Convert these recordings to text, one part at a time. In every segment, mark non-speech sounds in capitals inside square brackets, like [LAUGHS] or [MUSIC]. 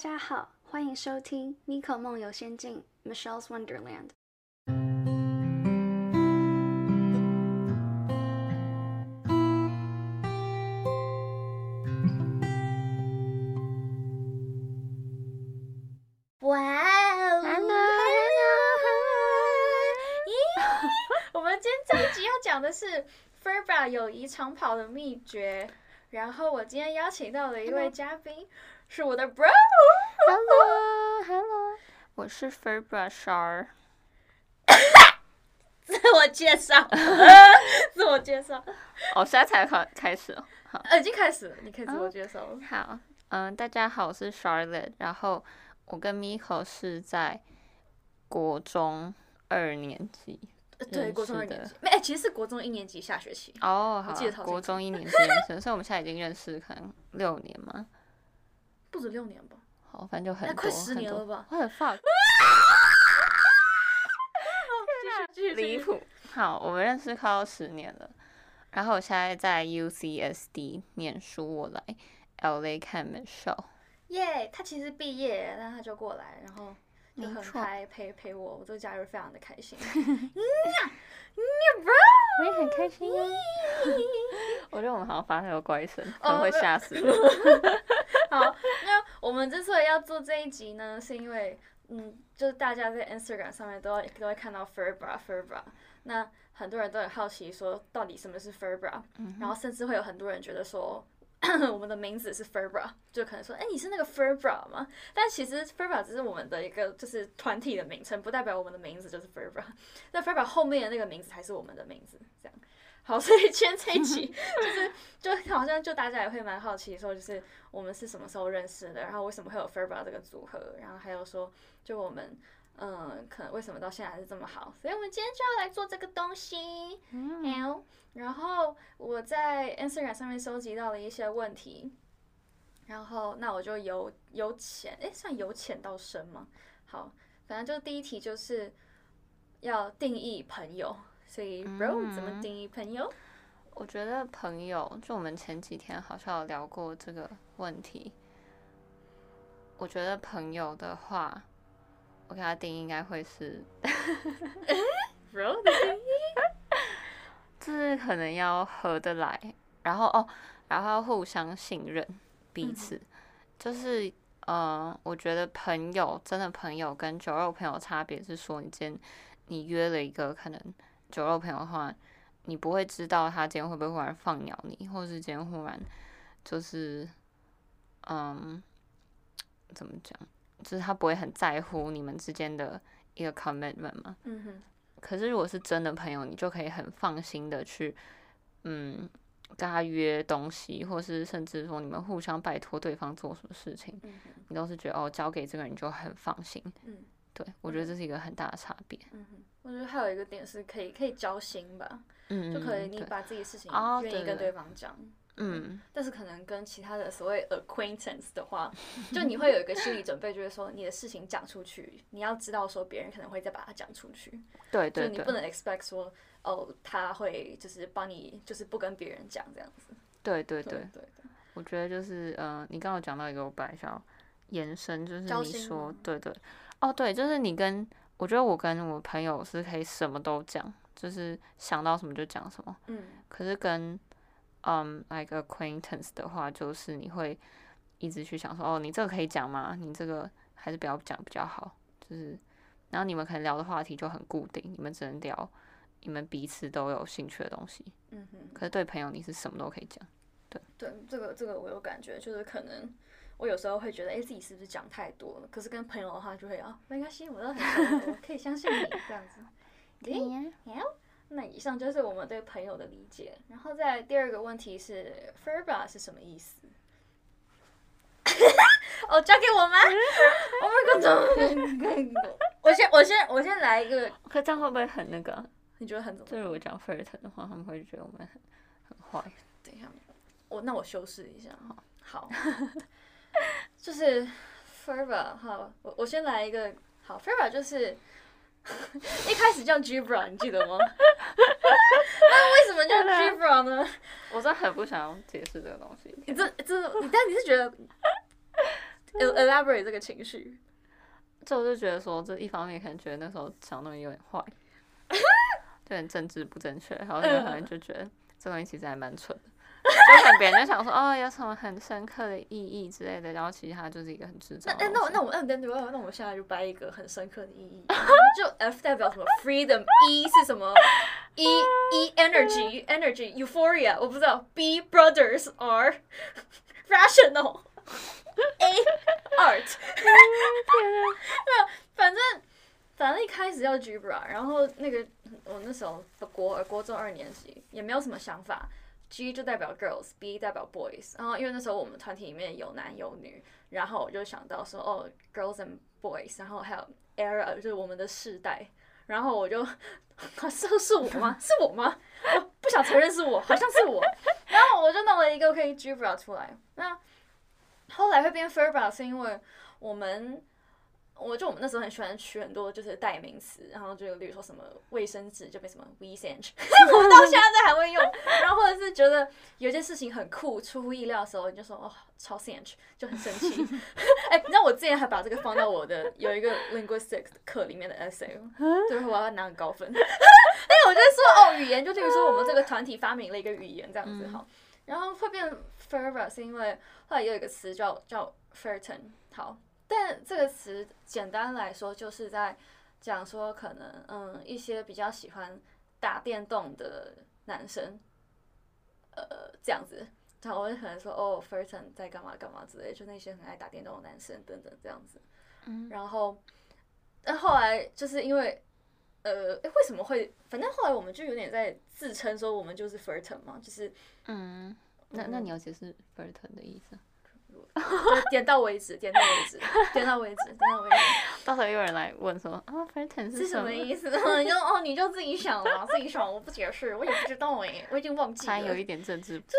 家好，欢迎收听《Miko 梦游仙境》（Michelle's Wonderland）。哇哦我们今天这一集要讲的是 Furba 友谊长跑的秘诀。然后我今天邀请到了一位嘉宾是我的 bro。[LAUGHS] Hello，Hello，我是 Furba [LAUGHS] [LAUGHS] Shar。自我介绍，自我介绍，哦，现在才开开始哦。好，呃，已经开始了，你可以自我介绍了。好，嗯，大家好，我是 Charlotte。然后我跟 Miko 是在国中二年级。呃对，认国中二年级，没，哎，其实是国中一年级下学期。哦，好我记得超，清国中一年级认识，所以我们现在已经认识可能六年嘛。不止六年吧？好，反正就很多，那快十年了吧我的 fuck，[LAUGHS] 离。谱。好，我们认识快要十年了。然后我现在在 UCSD 念书，我来 LA 看 Michelle。耶他其实毕业，但他就过来，然后就很开陪陪我，我这个假日非常的开心。[LAUGHS] [LAUGHS] 我也很开心啊！[LAUGHS] 我觉得我们好像发生了怪声，可哦能会吓死人。好，那我们之所以要做这一集呢，是因为，嗯，就是大家在 Instagram 上面都会都会看到 ferbra ferbra，那很多人都很好奇说到底什么是 ferbra，、然后甚至会有很多人觉得说。[CLEARS THROAT] 我们的名字是 Furba，就可能说，哎、你是那个 Furba 吗？但其实 Furba 只是我们的一个就是团体的名称，不代表我们的名字就是 Furba。[LAUGHS] 那 Furba 后面的那个名字才是我们的名字，这样。好，所以今天这一集 [LAUGHS] 就是就好像就大家也会蛮好奇说，就是我们是什么时候认识的，然后为什么会有 Furba 这个组合，然后还有说就我们嗯可能为什么到现在还是这么好，所以我们今天就要来做这个东西。好，然后我在 Instagram 上面收集到了一些问题，然后那我就由由浅诶，算由浅到深吗？好，反正就第一题就是要定义朋友，所以 Bro、怎么定义朋友？我觉得朋友，就我们前几天好像有聊过这个问题。我觉得朋友的话，我给他定义应该会是 [LAUGHS] 的定义 [LAUGHS] 就是可能要合得来，然后哦，然后要互相信任彼此。就是呃，我觉得朋友真的朋友跟酒肉朋友差别是说，你今天你约了一个可能酒肉朋友的话，你不会知道他今天会不会忽然放鸟你，或是今天忽然就是嗯，怎么讲，就是他不会很在乎你们之间的一个 commitment 嘛。嗯哼，可是如果是真的朋友，你就可以很放心的去，嗯，跟他约东西，或是甚至说你们互相拜托对方做什么事情，嗯哼，你都是觉得哦，交给这个人就很放心。嗯对我觉得这是一个很大的差别。嗯哼，我觉得还有一个点是可以可以交心吧，嗯，就可以你把自己的事情哦愿意跟对方讲。嗯。但是可能跟其他的所谓 acquaintance 的话，就你会有一个心理准备，就是说你的事情讲出去，你要知道说别人可能会再把它讲出去，对对对就你不能 expect 说哦他会就是帮你就是不跟别人讲这样子。对对对，对我觉得就是呃，你刚刚有讲到一个，我本来想要延伸，就是你说吗对对，哦对，就是你跟我觉得我跟我朋友是可以什么都讲，就是想到什么就讲什么。嗯。可是跟嗯，like acquaintance 的话，就是你会一直去想说，哦，你这个可以讲吗？你这个还是不要讲比较好。就是，然后你们可能聊的话题就很固定，你们只能聊你们彼此都有兴趣的东西。嗯哼，可是对朋友，你是什么都可以讲。对对这个这个我有感觉，就是可能。我有时候会觉得，哎、自己是不是讲太多了？可是跟朋友的话，就会啊，没关系，我都很，我可以相信你这样子。[LAUGHS] 诶好，那以上就是我们对朋友的理解。然后再来第二个问题是 f e r b a 是什么意思？[LAUGHS] 哦，交给我吗？Oh my god！我先，我先，我先来一个，可这样会不会很那个？你觉得很怎么就？是我讲 f e r t 的话，他们会觉得我们很很坏。[LAUGHS] 等一下，我那我修饰一下哈。好，[LAUGHS] 就是 f e r b a 好，我我先来一个。好 f e r b a 就是 [LAUGHS] 一开始叫 Gibra，你记得吗？[LAUGHS] 那为什么叫 Gibra 呢？我真的很不想要解释这个东西。你这这，你但你是觉得 [LAUGHS] el- elaborate 这个情绪？这我就觉得说，这一方面可能觉得那时候想东西有点坏，就很政治不正确，然后另一方面就觉得这东西其实还蛮蠢的。就可能别人就想说哦，有什么很深刻的意义之类的，然后其实它就是一个很智障那哎，那我。那我那我现在就掰一个很深刻的意义，[LAUGHS] 就 F 代表什么 freedom，E 是什么？E E energy [LAUGHS] energy euphoria，我不知道。B brothers are [LAUGHS] rational。A art，反正反正一开始要 Gibra，然后那个我那时候国国中二年级也没有什么想法，G 就代表 girls，B 代表 boys，然后因为那时候我们团体里面有男有女，然后我就想到说哦 girls and boys，然后还有 era 就是我们的世代，然后我就 [LAUGHS] 是是我吗？是我吗？[LAUGHS] 我不想承认是我，好像是我，[LAUGHS] 然后我就弄了一个可以 Gibra 出来，那后来会变 Furba 是因为我们。我就我们那时候很喜欢取很多就是代名词，然后就比如说什么卫生纸就变什么 We s a n g 我们到现在还会用。然后或者是觉得有件事情很酷，出乎意料的时候，你就说哦超 s a n g 就很生气。[LAUGHS] 哎、你知道我之前还把这个放到我的有一个 linguistic 课里面的 essay，就是我要拿很高分。因为我就说哦语言，就例如说我们这个团体发明了一个语言这样子好，然后会变 fervor 是因为后来有一个词叫叫 ferten 好。但这个词简单来说，就是在讲说，可能嗯，一些比较喜欢打电动的男生，呃，这样子，然后我就可能说，哦 f e r t o n 在干嘛干嘛之类，就那些很爱打电动的男生等等这样子。嗯然后，但后来就是因为，呃，诶为什么会？反正后来我们就有点在自称说，我们就是 f e r t o n 嘛，就是嗯，那那你要解释 Furton 的意思？就点到为止，点到为止，点到为止，点到为止。[LAUGHS] 到时候有人来问说啊，Fenton 是什什么意思？你 [LAUGHS] 就哦，你就自己想了，自己想，我不解释，我也不知道哎，我已经忘记了。还有一点政治 [LAUGHS] 对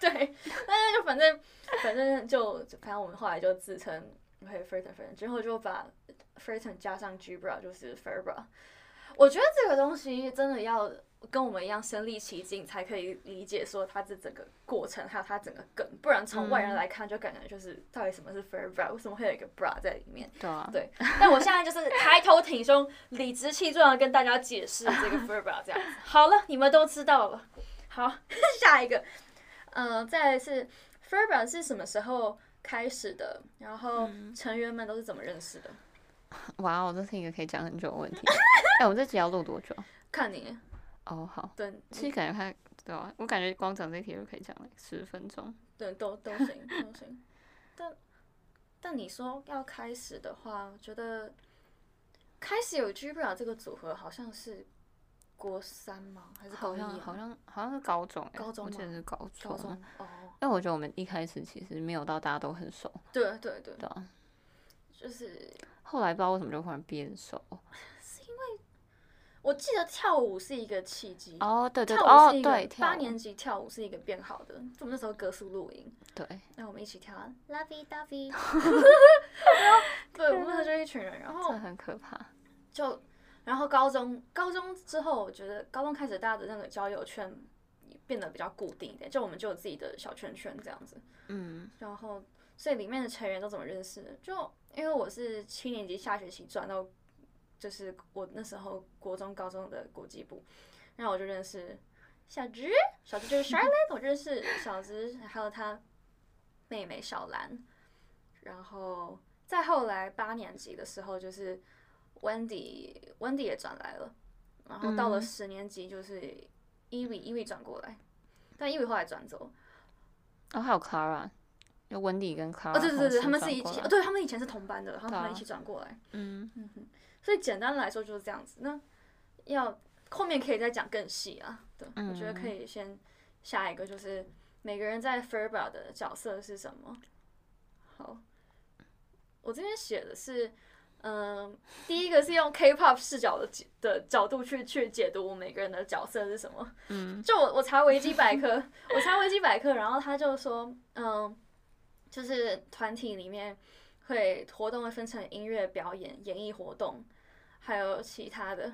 对。对，但是就反正反正就反正我们后来就自称会 f e r t o n f e r t o n 之后就把 f e r t o n 加上 Gibra 就是 Ferbra。我觉得这个东西真的要跟我们一样身临其境，才可以理解说它这整个过程，还有它整个梗，不然从外人来看就感觉就是到底什么是 Ferbra，为什么会有一个 bra 在里面？对啊，对，但我现在就是抬头挺胸、理直气壮的跟大家解释这个 Furba 这样子。好了，你们都知道了。好，[LAUGHS] 下一个，呃，再来是 Furba 是什么时候开始的？然后成员们都是怎么认识的？[LAUGHS] 哇哦，这是一个可以讲很久的问题。[LAUGHS] 哎，我们这集要录多久？看你，哦，好，等，其实感觉还对啊，我感觉光讲这题就可以讲了十分钟。对，都都行，都行。但但你说要开始的话，我觉得开始有 Gibra 这个组合好像是国三吗？还是高好一、啊？像好像好像是高中、欸，高中我记得吗是高中。高中哦，因为我觉得我们一开始其实没有到大家都很熟，对对对，对啊。就是后来不知道为什么就忽然变熟。[LAUGHS] 我记得跳舞是一个契机。哦，对跳舞哦是一个对，八年级跳舞是一个变好的，我们那时候歌速录音，对，那我们一起跳啊 Lovey dovey，[LAUGHS] 对，我们那时候就一群人，然后这很可怕。就，然后高中高中之后，我觉得高中开始大家的那个交友圈变得比较固定一点，就我们就有自己的小圈圈这样子，嗯然后所以里面的成员都怎么认识的？就因为我是七年级下学期转到，就是我那时候国中高中的国际部，然后我就认识小直，小直就是 [LAUGHS] Charlotte，我认识小直，还有他妹妹小兰，然后再后来八年级的时候，就是 Wendy，Wendy 也转来了，然后到了嗯。十年级就是 Eve，Eve 转过来，但 Eve 后来转走，然后还有 Clara，就温迪跟 Clara 哦，对对对对，他们是一起，对他们以前是同班的，然后他们一起转过来。嗯，嗯哼，所以简单来说就是这样子。那要后面可以再讲更细啊。对，我觉得可以先下一个就是每个人在 Furba 的角色是什么。好，我这边写的是，嗯、第一个是用 K-pop 视角的的角度去去解读我每个人的角色是什么。嗯，[LAUGHS] 就我我查维基百科，我查维基百科，然后他就说，嗯，就是团体里面会活动会分成音乐表演、演艺活动，还有其他的。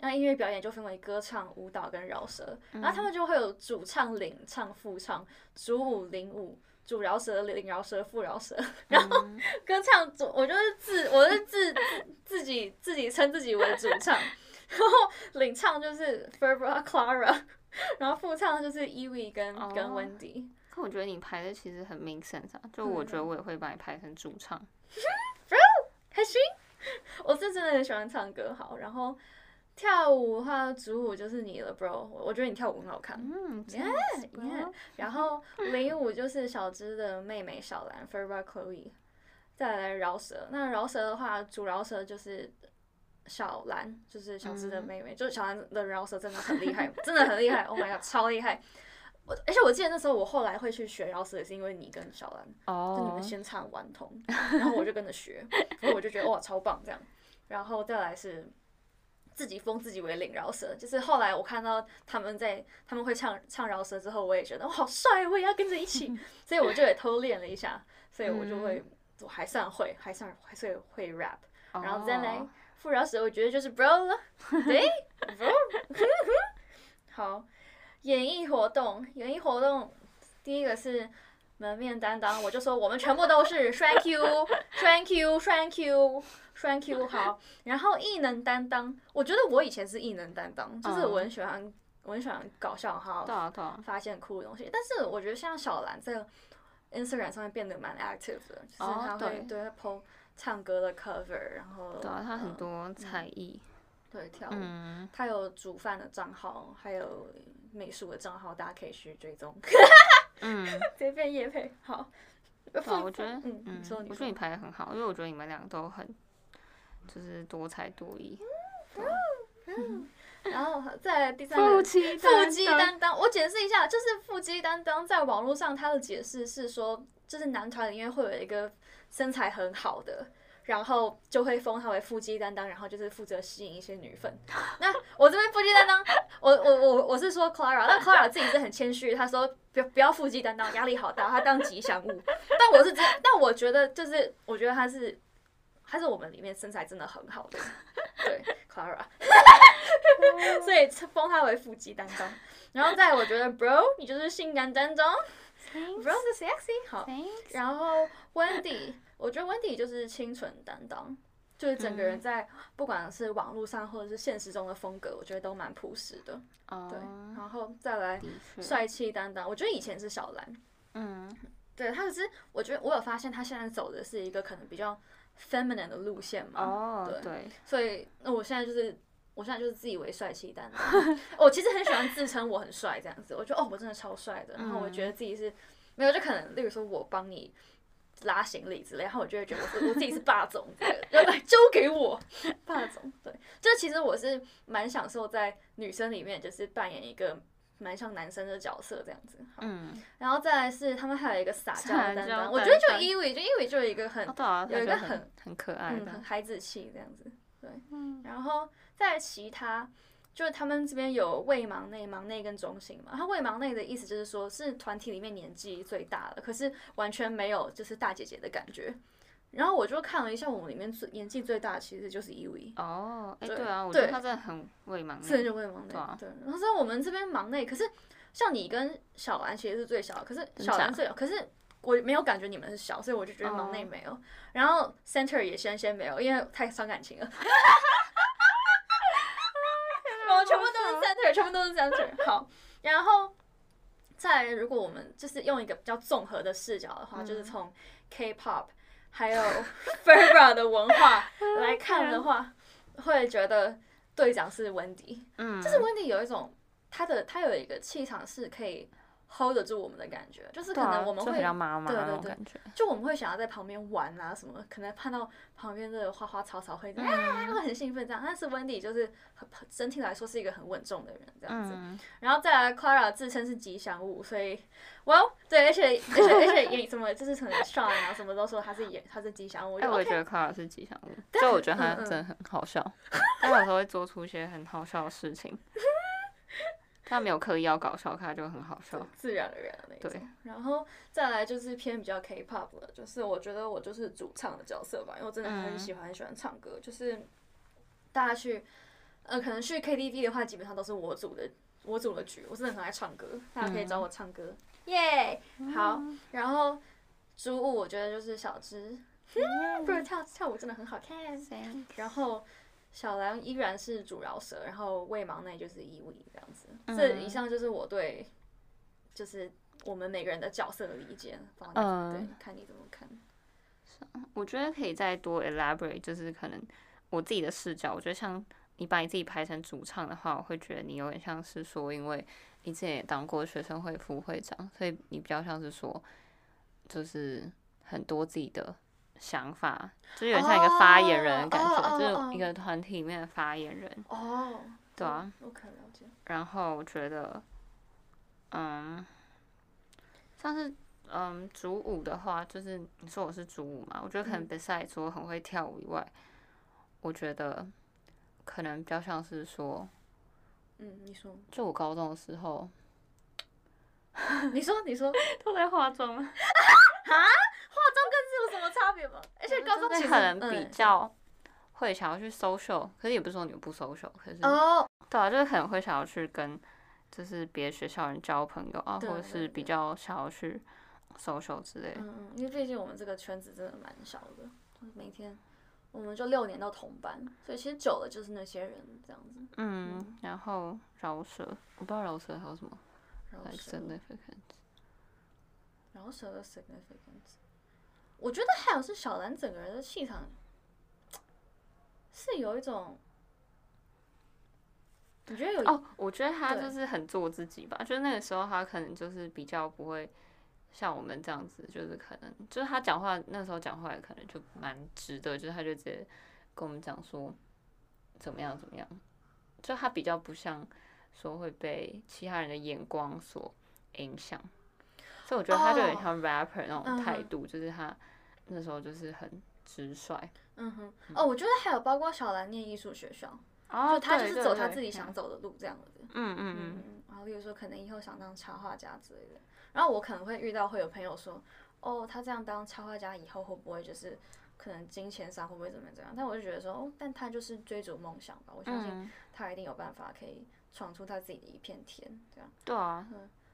那音乐表演就分为歌唱、舞蹈跟饶舌，然后他们就会有主唱、领唱、副唱、主舞、领舞、主饶舌、领饶舌、副饶舌，[LAUGHS] 然后嗯。[LAUGHS] 歌唱主我就是自我是自自自己自己称自己为主唱，[LAUGHS] 然后领唱就是 Ferbra Clara，然后副唱就是 Ewing 跟、跟哦。Wendy。可我觉得你排的其实很 make sense 啊，就我觉得嗯我也会把你排成主唱。[LAUGHS] 开心。我是真的很喜欢唱歌，好，然后跳舞的话，主舞就是你了，bro。我我觉得你跳舞很好看。嗯 Yeah, yeah 然后领舞就是小芝的妹妹小兰 f e r b a Chloe，再来饶舌。那饶舌的话，主饶舌就是小兰，就是小芝的妹妹，就是小兰的饶舌真的很厉害，真的很厉害，Oh my god，超厉害。我而且我记得那时候我后来会去学饶舌，也是因为你跟小兰。哦就你哦们，先唱顽童，然后我就跟着学，然后我就觉得哇超棒这样，然后再来是自己封自己为领饶舌，就是后来我看到他们在他们会唱唱饶舌之后，我也觉得哇好帅，我也要跟着一起，[LAUGHS] 所以我就也偷练了一下，所以我就会我还算会，还算还算会 rap，然后再来哦副饶舌，我觉得就是 bro 了，[LAUGHS] 对 bro，好，演艺活动，演艺活动第一个是门面担当，我就说我们全部都是 thank [LAUGHS] you，thank you，thank you，thank you，好，然后艺能担当，我觉得我以前是艺能担当，就是我很喜欢，我很喜欢搞笑哈，对啊对啊，发现酷的东西。但是我觉得像小兰在 Instagram 上面变得蛮 active 的，就是哦她会对。对会 po 唱歌的 cover，然后对啊，他很呃多才艺，对跳舞，嗯，她有煮饭的账号，还有美术的账号，大家可以去追踪。嗯，直接变叶配，好。对啊，我觉得，嗯，嗯我觉得你排的很好，因为我觉得你们两个都很，就是多才多艺。嗯然后再来第三个。[LAUGHS] 妻腹肌担当，我解释一下，就是腹肌担当，在网络上他的解释是说，就是男团里面会有一个身材很好的，然后就会封他为腹肌担当，然后就是负责吸引一些女粉。那我这边腹肌担当，我我我我是说 Clara，但 Clara 自己是很谦虚，她说不不要腹肌担当，压力好大，她当吉祥物。但我是真，但我觉得就是我觉得她是。她是我们里面身材真的很好的，对，Clara，[LAUGHS] 所以封她为腹肌担当。然后再我觉得 Bro 你就是性感担当 sexy 好，然后 Wendy 我觉得 Wendy 就是清纯担当，就是整个人在不管是网络上或者是现实中的风格，我觉得都蛮朴实的。对，哦，然后再来，帅气担当，我觉得以前是小兰，嗯，对，他可是我觉得我有发现他现在走的是一个可能比较 feminine 的路线嘛，对，所以那我现在就是。我现在就是自以为帅气担当，我 [LAUGHS] 其实很喜欢自称我很帅这样子，我觉得哦我真的超帅的，然后我觉得自己是没有就可能例如说我帮你拉行李之类，然后我就会觉得我是我自己是霸总之类的，就来交给我。霸总，对，[LAUGHS] 就其实我是蛮享受在女生里面就是扮演一个蛮像男生的角色这样子，嗯，然后再来是他们还有一个撒娇担当，我觉得就当伊维，就伊维就有一个很有一个很很很可爱嗯，很，孩子气这样子，对。嗯然后在其他，就是他们这边有未忙内、忙内跟中型嘛。他未忙内的意思就是说，是团体里面年纪最大的，可是完全没有就是大姐姐的感觉。然后我就看了一下，我们里面最年纪最大的其实就是伊维，哦，哎，对对啊，我觉得对他真的很未忙这内，就未忙内对啊。对，然后在我们这边忙内，可是像你跟小兰其实是最小的，可是小兰最小，可是。我没有感觉你们是小，所以我就觉得忙内哦没有。然后 center 也先先没有，因为太伤感情了。我 [LAUGHS] 们全部都是 center，全部都是 center。好，然后再如果我们就是用一个比较综合的视角的话，就是从 K-pop 还有 [LAUGHS] Ferra 的文化来看的话，会觉得队长是温迪。嗯，就是温迪有一种他的他有一个气场是可以 hold 得住我们的感觉，就是可能我们会妈妈那对对对就我们会想要在旁边玩啊什么，可能看到旁边的花花草草会、嗯。啊会很兴奋这样，但是温迪就是很很整体来说是一个很稳重的人这样子。嗯，然后再来 Clara 自称是吉祥物，所以 Well 对，而且而且而且演什么就是可能 Sean 啊什么都说他是演他是吉祥物，我哎，就我也觉得 Clara 是吉祥物，就我觉得他真的很好笑，他有时候会做出一些很好笑的事情，他没有刻意要搞笑，他就很好笑，自然而然的那对种。然后再来就是偏比较 K-pop 的，就是我觉得我就是主唱的角色吧，因为我真的很嗯喜欢很喜欢唱歌，就是大家去呃可能去 KTV 的话，基本上都是我组的我组的局，我真的很爱唱歌，大家可以找我唱歌。耶！好，然后主舞我觉得就是小芝，[LAUGHS] 不是跳跳舞真的很好看。然后小兰依然是主饶舌，然后魏芒内就是一位这样子。这以上就是我对就是我们每个人的角色的理解，嗯对，看你怎么看。我觉得可以再多 elaborate，就是可能我自己的视角，我觉得像你把你自己排成主唱的话，我会觉得你有点像是说，因为你之前也当过学生会副会长，所以你比较像是说，就是很多自己的想法，就是有点像一个发言人的感觉，就是一个团体里面的发言人，哦，对啊。我可了解。然后我觉得，嗯，像是嗯主舞的话，就是你说我是主舞嘛，我觉得可能嗯 besides 说很会跳舞以外，我觉得可能比较像是说，嗯，你说，就我高中的时候 [LAUGHS] 你说，你说，[LAUGHS] 都在化妆吗？这有什么差别吗？而且高中其实可能比嗯较会想要去 social，可是也不是说你们不 social，可是哦，对啊，就是可能会想要去跟就是别的学校人交朋友啊，或者是比较想要去 social 之类的。嗯嗯，因为毕竟我们这个圈子真的蛮小的，就是每天我们就六年到同班，所以其实久了就是那些人这样子。嗯，然后饶舌，我不知道饶舌还有什么饶舌，significant。饶舌的 significance，我觉得还有是小兰整个人的气场是有一种，你觉得有哦，我觉得他就是很做自己吧，就是那个时候他可能就是比较不会像我们这样子，就是可能就是他讲话那时候讲话也可能就蛮直的，就是他就直接跟我们讲说怎么样怎么样，就他比较不像说会被其他人的眼光所影响，所以我觉得他就有点哦像 rapper 那种态度，就是他那时候就是很直率。嗯哼，哦，我觉得还有包括小兰念艺术学校，哦就他就对对是走他自己想走的路这样子。嗯嗯嗯然后例如说可能以后想当插画家之类的，然后我可能会遇到会有朋友说，哦，他这样当插画家以后会不会就是可能金钱上会不会怎么样怎么样？但我就觉得说，哦，但他就是追逐梦想吧，我相信嗯，他一定有办法可以闯出他自己的一片天，这样。对啊，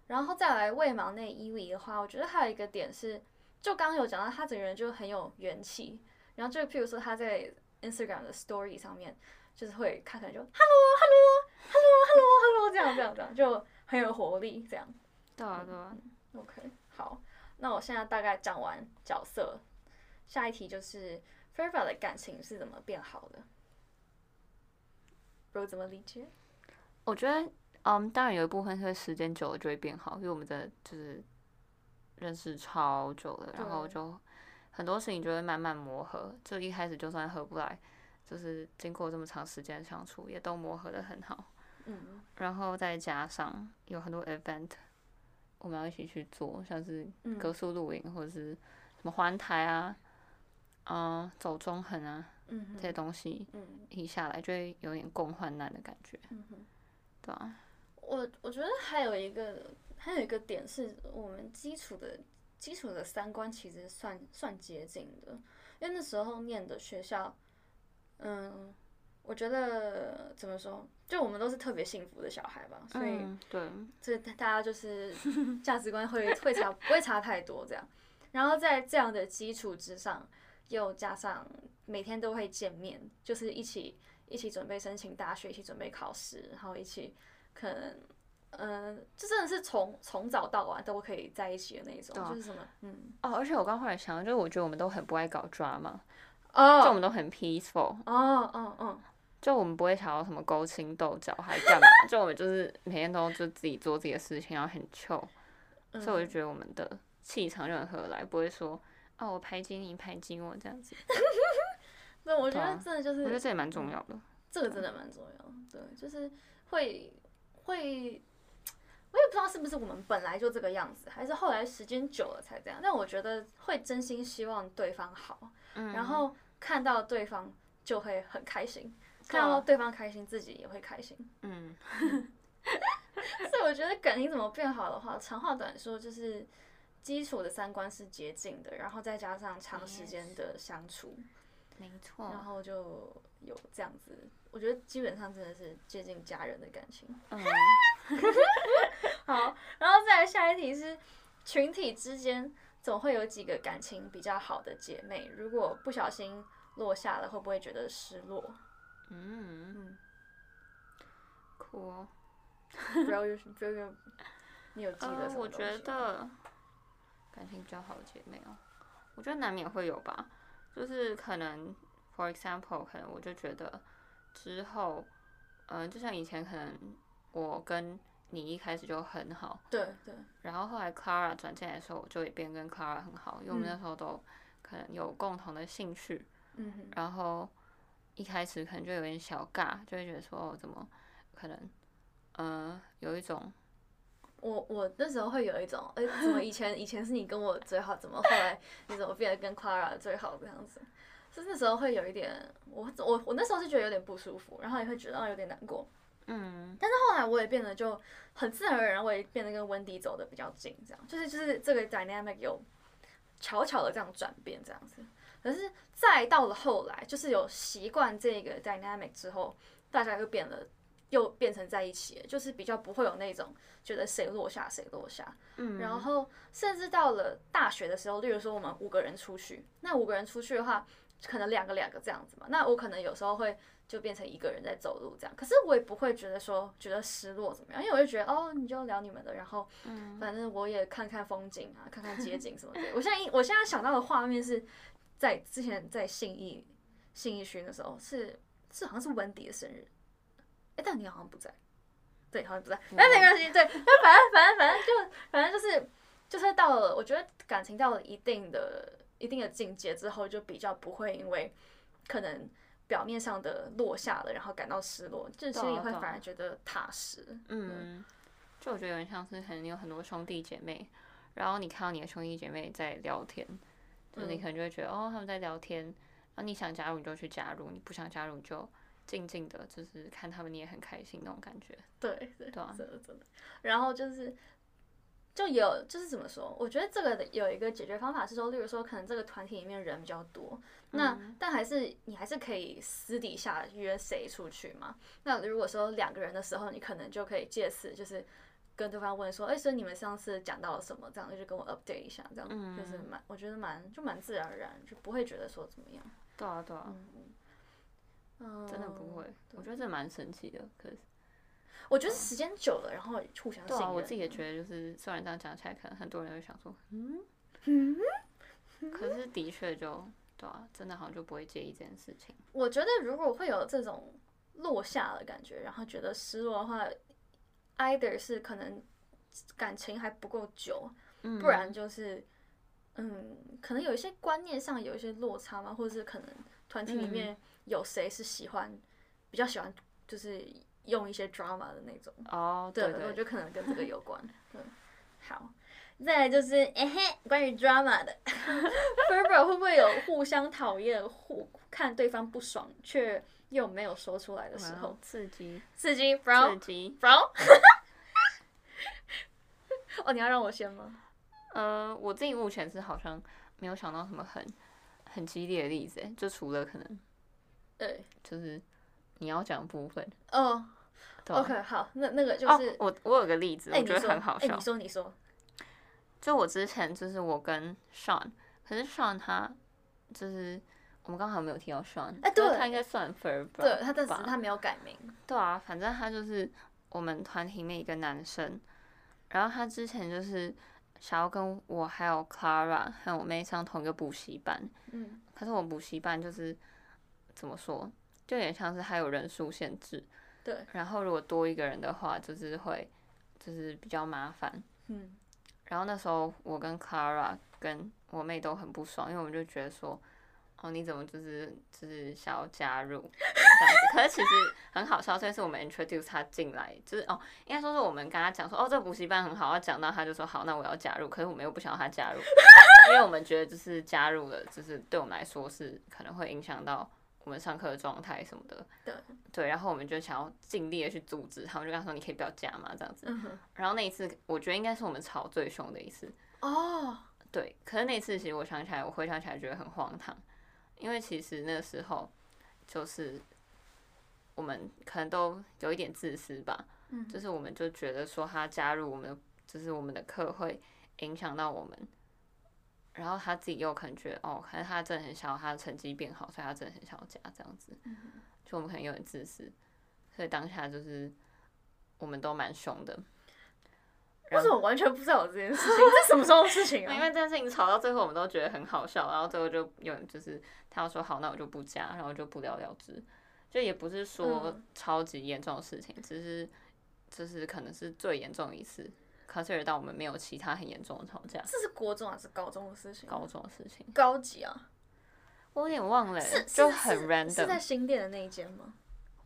然后再来魏盲内伊利的话，我觉得还有一个点是，就刚刚有讲到他整个人就很有元气，然后就譬如说他在 Instagram 的 Story 上面，就是会看可能就 Hello Hello Hello Hello Hello 这样这样这样，就很有活力这样。对啊，对啊。OK，好，那我现在大概讲完角色，下一题就是 f e r b a 的感情是怎么变好的？不怎么理解？我觉得，嗯，当然有一部分是时间久了就会变好，因为我们真的就是认识超久了，然后就很多事情就会慢慢磨合。就一开始就算合不来，就是经过这么长时间相处，也都磨合的很好。嗯然后再加上有很多 event，我们要一起去做，像是嗯格数露营或者是什么环台啊，嗯，走中横啊嗯这些东西，嗯一下来就会有点共患难的感觉，嗯哼。对啊，我我觉得还有一个还有一个点是我们基础的基础的三观其实算算接近的，因为那时候念的学校，嗯，我觉得怎么说，就我们都是特别幸福的小孩吧，所以嗯，对，这大家就是价值观会会差不会差太多这样，然后在这样的基础之上，又加上每天都会见面，就是一起一起准备申请大学，一起准备考试，然后一起可能。嗯，这真的是从从早到晚都可以在一起的那种，就是什么，嗯，哦，而且我刚后来想，就是我觉得我们都很不爱搞 drama，、哦，就我们都很 peaceful，哦，哦，哦，就我们不会想要什么勾心斗角还干嘛，[LAUGHS] 就我们就是每天都就自己做自己的事情，然后很 chill，、嗯。所以我就觉得我们的气场就很合来，不会说哦我排挤你排挤我这样子，[LAUGHS] 对，我觉得真的就是，我觉得这也蛮重要的。这个真的蛮重要的，对，就是会会，我也不知道是不是我们本来就这个样子，还是后来时间久了才这样。但我觉得会真心希望对方好，嗯然后看到对方就会很开心，看到对方开心，自己也会开心。嗯，[LAUGHS] 所以我觉得感情怎么变好的话，长话短说就是。基础的三观是接近的，然后再加上长时间的相处，没错，然后就有这样子，我觉得基本上真的是接近家人的感情。嗯，[LAUGHS] 好，然后再来下一题是，群体之间总会有几个感情比较好的姐妹，如果不小心落下了，会不会觉得失落？嗯，嗯，酷哦。不要有不要有，你有记得呃，什么我觉得感情比较好的姐妹哦，我觉得难免会有吧。就是可能，for example，可能我就觉得之后，嗯、就像以前可能我跟你一开始就很好，对对，然后后来 Clara 转进来的时候，我就也变跟 Clara 很好，因为我们嗯。那时候都可能有共同的兴趣，嗯哼，然后一开始可能就有点小尬，就会觉得说哦，怎么可能，呃，有一种我我那时候会有一种，哎、怎么以前以前是你跟我最好，怎么后来你怎么变得跟 Clara 最好这样子？是那时候会有一点，我我我那时候是觉得有点不舒服，然后也会觉得哦有点难过。嗯但是后来我也变得就很自然而然，我也变得跟温迪走的比较近，这样就是就是这个 dynamic 有悄悄的这样转变这样子。可是再到了后来，就是有习惯这个 dynamic 之后，大家又变了，又变成在一起，就是比较不会有那种觉得谁落下谁落下。嗯，然后甚至到了大学的时候，例如说我们五个人出去，那五个人出去的话，可能两个两个这样子嘛。那我可能有时候会就变成一个人在走路这样，可是我也不会觉得说觉得失落怎么样，因为我就觉得哦，你就聊你们的，然后反正我也看看风景啊，看看街景什么的。我现在一我现在想到的画面是在之前在信义信义区的时候，是是好像是温迪的生日，哎、但你好像不在。对，好像不在，但没关系。对，那反正反正反正就反正就是就是到了，我觉得感情到了一定的一定的境界之后，就比较不会因为可能表面上的落下了，然后感到失落，就心里会反而觉得踏实。嗯，就我觉得有点像是可能你有很多兄弟姐妹，然后你看到你的兄弟姐妹在聊天，就你嗯可能就会觉得、哦他们在聊天，然后你想加入你就去加入，你不想加入你就静静的，就是看他们你也很开心那种感觉。对对对啊真的真的。然后就是。就有就是怎么说？我觉得这个的有一个解决方法是说，例如说，可能这个团体里面人比较多，那、但还是你还是可以私底下约谁出去嘛。那如果说两个人的时候，你可能就可以借此就是跟对方问说，哎、所以你们上次讲到了什么？这样就跟我 update 一下，这样就是蛮，我觉得蛮就蛮自然而然，就不会觉得说怎么样。对啊对啊，嗯，真的不会，我觉得这蛮神奇的。可是我觉得时间久了，然后互相信对啊，我自己也觉得就是虽然这样讲起来，可能很多人会想说，嗯，可是的确就对啊，真的好像就不会介意这件事情。我觉得如果会有这种落下的感觉，然后觉得失落的话，either 是可能感情还不够久，嗯。不然就是嗯，可能有一些观念上有一些落差嘛，或者是可能团体里面有谁是喜欢比较喜欢就是用一些 drama 的那种。哦，对，对我觉得可能跟这个有关。[LAUGHS] 对，好，再来就是哎嘿，关于 drama 的 [LAUGHS] e e 会不会有互相讨厌、互看对方不爽却又没有说出来的时候？刺激，刺激刺，bro 激。bro。[LAUGHS] 哦，你要让我先吗？呃，我自己目前是好像没有想到什么很很激烈的例子，欸就除了可能对，就是你要讲的部分。哦，OK，好，那那个就哦是，，我我有个例子，哎，我觉得很好笑你。说，你说，就我之前就是我跟 Sean，可是 Sean 他就是我们刚好没有提到 Sean，哎对他应该算 f e r 吧？对他，但只吧是他没有改名。对啊，反正他就是我们团体里面一个男生，然后他之前就是想要跟我还有 Clara 还有我妹上同一个补习班，嗯，可是我补习班就是怎么说，就有点像是还有人数限制，对，然后如果多一个人的话，就是会就是比较麻烦。嗯，然后那时候我跟 Clara 跟我妹都很不爽，因为我们就觉得说，哦，你怎么就是就是想要加入这样子？可是其实很好笑，所以是我们 introduce 他进来，就是哦，应该说是我们跟他讲说，哦，这个补习班很好，要讲到他就说好，那我要加入。可是我们又不想要他加入，[LAUGHS] 因为我们觉得就是加入了，就是对我们来说是可能会影响到我们上课的状态什么的。对。对，然后我们就想要尽力的去阻止他们，就跟他说你可以不要加嘛，这样子。嗯，然后那一次，我觉得应该是我们吵最凶的一次。哦，对，可是那次其实我想起来，我回想起来觉得很荒唐，因为其实那个时候就是我们可能都有一点自私吧，嗯。就是我们就觉得说他加入我们的，就是我们的课会影响到我们，然后他自己又可能觉得哦，可能他真的很想要他的成绩变好，所以他真的很想要加这样子，就我们可能有点自私，所以当下就是我们都蛮凶的。为什么完全不知道有这件事情？[LAUGHS] 这什么时候的事情因啊？[LAUGHS] 为这件事情吵到最后，我们都觉得很好笑，然后最后就有人就是他要说好，那我就不加，然后就不了了之。就也不是说嗯超级严重的事情，只是就是可能是最严重的一次，consider 到我们没有其他很严重的吵架，这是国中还是高中的事情？高中的事情，高级啊，我有点忘了是欸，就很 random，是在新店的那一间吗？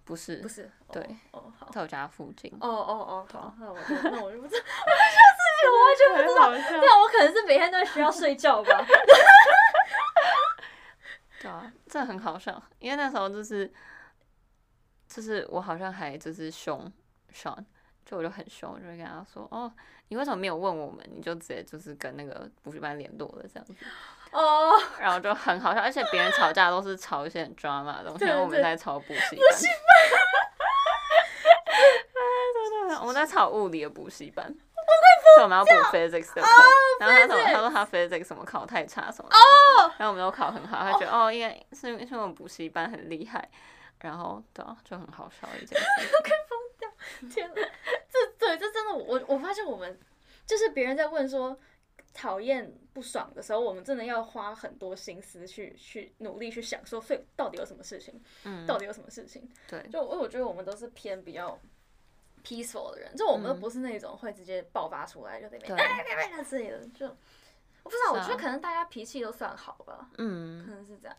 不是不是，哦对，哦好，在我家附近，哦哦哦好，那我就那我就不知道，[LAUGHS] 很好笑，[LAUGHS] 那我可能是每天都在学校睡觉吧。[LAUGHS] 对啊，这很好笑，因为那时候就是就是我好像还就是凶 Sean，就我就很凶，我就会跟他说，哦，你为什么没有问我们？你就直接就是跟那个补习班联络了这样子，哦，[LAUGHS] 然后就很好笑，而且别人吵架都是吵一些很 drama 的东西，我们在吵补习班，[LAUGHS] 我们在吵物理的补习班。所以我们要补 physics 的课，然后他说他说他 physics 什么考太差什么的，然后我们都考很好，他觉得哦，因为是因为我们补习班很厉害，然后对啊，就很好笑的一件事。[LAUGHS] [LAUGHS] 天哪，这对这真的，我我发现我们就是别人在问说讨厌不爽的时候，我们真的要花很多心思去去努力去想说，所以到底有什么事情，嗯，到底有什么事情？对，就我我觉得我们都是偏比较 peaceful 的人，就我们都嗯。不是那种会直接爆发出来就那边对。哎哎哎之类的，就我不知道，我觉得可能大家脾气都算好吧，嗯。可嗯，能是这样。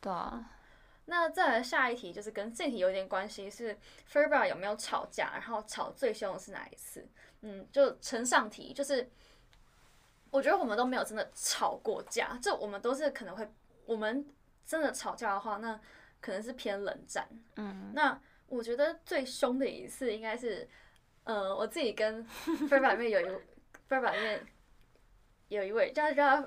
对啊，那再来下一题就是跟这题有点关系，是 f e r b a 有没有吵架，然后吵最凶的是哪一次？嗯，就呈上题，就是我觉得我们都没有真的吵过架，就我们都是可能会，我们真的吵架的话，那可能是偏冷战。嗯，那我觉得最凶的一次应该是，呃，我自己跟 f e r b a 里面有一 f e r b a 里面有一位叫叫。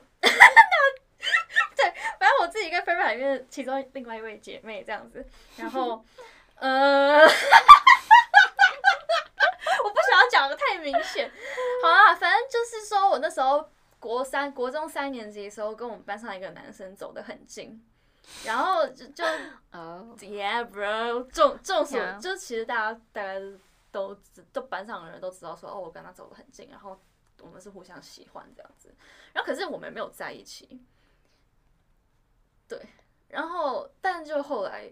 对，[LAUGHS] 我自己跟 e b a 里面其中另外一位姐妹这样子，然后，[LAUGHS] 呃，我不想要讲的太明显。好啦，反正就是说我那时候国三、国中三年级的时候，跟我们班上一个男生走得很近，然后就就 [LAUGHS] 哦，Yeah, bro，众众所.就其实大家大概都知，都班上的人都知道说，哦，我跟他走得很近，然后我们是互相喜欢这样子，然后可是我们没有在一起，对，然后但就后来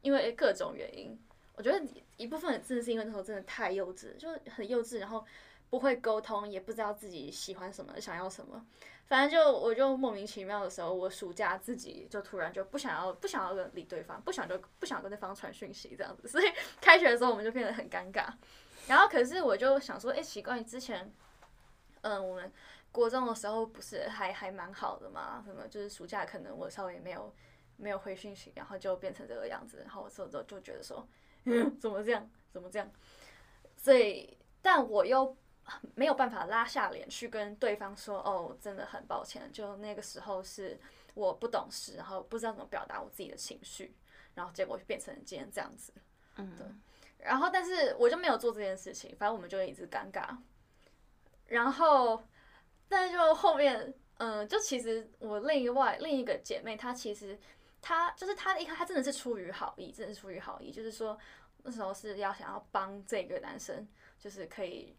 因为各种原因，我觉得一部分真的是因为那时候真的太幼稚，就很幼稚，然后不会沟通，也不知道自己喜欢什么，想要什么。反正就我就莫名其妙的时候，我暑假自己就突然就不想要不想要跟理对方，不想就不想跟对方传讯息这样子，所以 [LAUGHS] 开学的时候我们就变得很尴尬。然后可是我就想说，哎、奇怪，之前，嗯，我们国中的时候不是还还蛮好的嘛？什么就是暑假可能我稍微没有没有回讯息，然后就变成这个样子，然后我之后就就觉得说，嗯，怎么这样，怎么这样？所以，但我又没有办法拉下脸去跟对方说，哦，真的很抱歉，就那个时候是我不懂事，然后不知道怎么表达我自己的情绪，然后结果就变成今天这样子。嗯，对然后，但是我就没有做这件事情，反正我们就一直尴尬。然后，但是就后面，嗯，就其实我另外另一个姐妹，她其实她就是她一开她真的是出于好意，真的是出于好意，就是说那时候是要想要帮这个男生，就是可以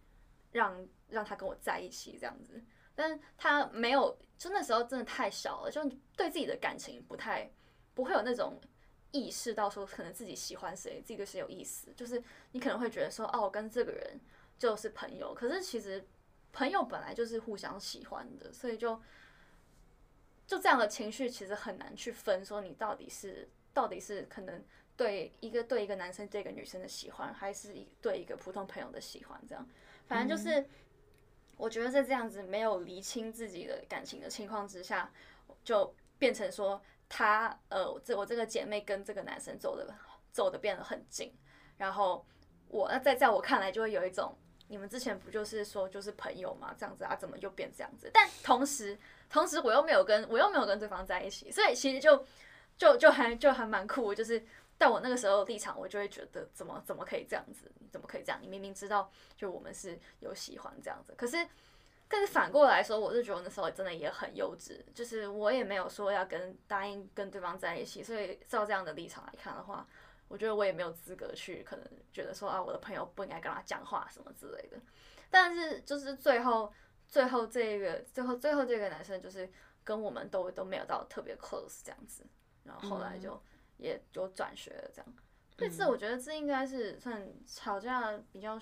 让让他跟我在一起这样子。但是她没有，就那时候真的太小了，就对自己的感情不太不会有那种意识到说可能自己喜欢谁，自己对谁有意思，就是你可能会觉得说，哦，我跟这个人就是朋友，可是其实朋友本来就是互相喜欢的，所以就就这样的情绪其实很难去分，说你到底是到底是可能对一个对一个男生对一个女生的喜欢，还是一对一个普通朋友的喜欢，这样，反正就是。我觉得在这样子没有厘清自己的感情的情况之下，就变成说他呃，这我这个姐妹跟这个男生走的走的变得很近，然后我那在在我看来就会有一种，你们之前不就是说就是朋友嘛，这样子啊，怎么又变这样子？但同时同时我又没有跟我又没有跟对方在一起，所以其实就就就还就还蛮酷，就是。在我那个时候立场，我就会觉得怎么怎么可以这样子？怎么可以这样？你明明知道就我们是有喜欢这样子，可是但是反过来说，我是觉得那时候真的也很幼稚，就是我也没有说要跟答应跟对方在一起，所以照这样的立场来看的话，我觉得我也没有资格去可能觉得说啊，我的朋友不应该跟他讲话什么之类的。但是就是最后最后这个最后最后这个男生就是跟我们都都没有到特别 close 这样子，然后后来就也就转学了这样。这次我觉得这应该是算吵架比较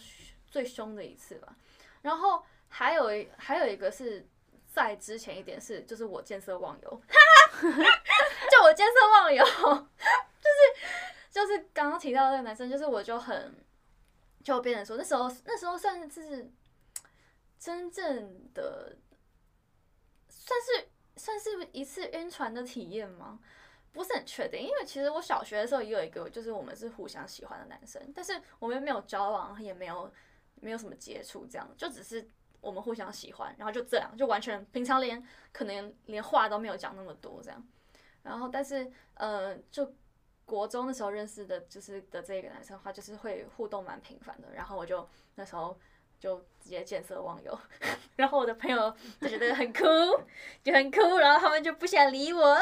最凶的一次吧。然后还有一还有一个是在之前一点是就是我见色忘友，[LAUGHS] 就我见色忘友，[LAUGHS] 就是就是刚刚提到那个男生，就是我就很就变成说那时候那时候算是真正的算是算是一次晕船的体验吗？不是很确定，因为其实我小学的时候也有一个，就是我们是互相喜欢的男生，但是我们没有交往，也没有没有什么接触，这样就只是我们互相喜欢，然后就这样，就完全平常连可能连话都没有讲那么多这样。然后但是呃，就国中的时候认识的，就是的这个男生的话，就是会互动蛮频繁的。然后我就那时候就直接见色忘友，[LAUGHS] 然后我的朋友就觉得很哭，[LAUGHS] 就很哭，然后他们就不想理我。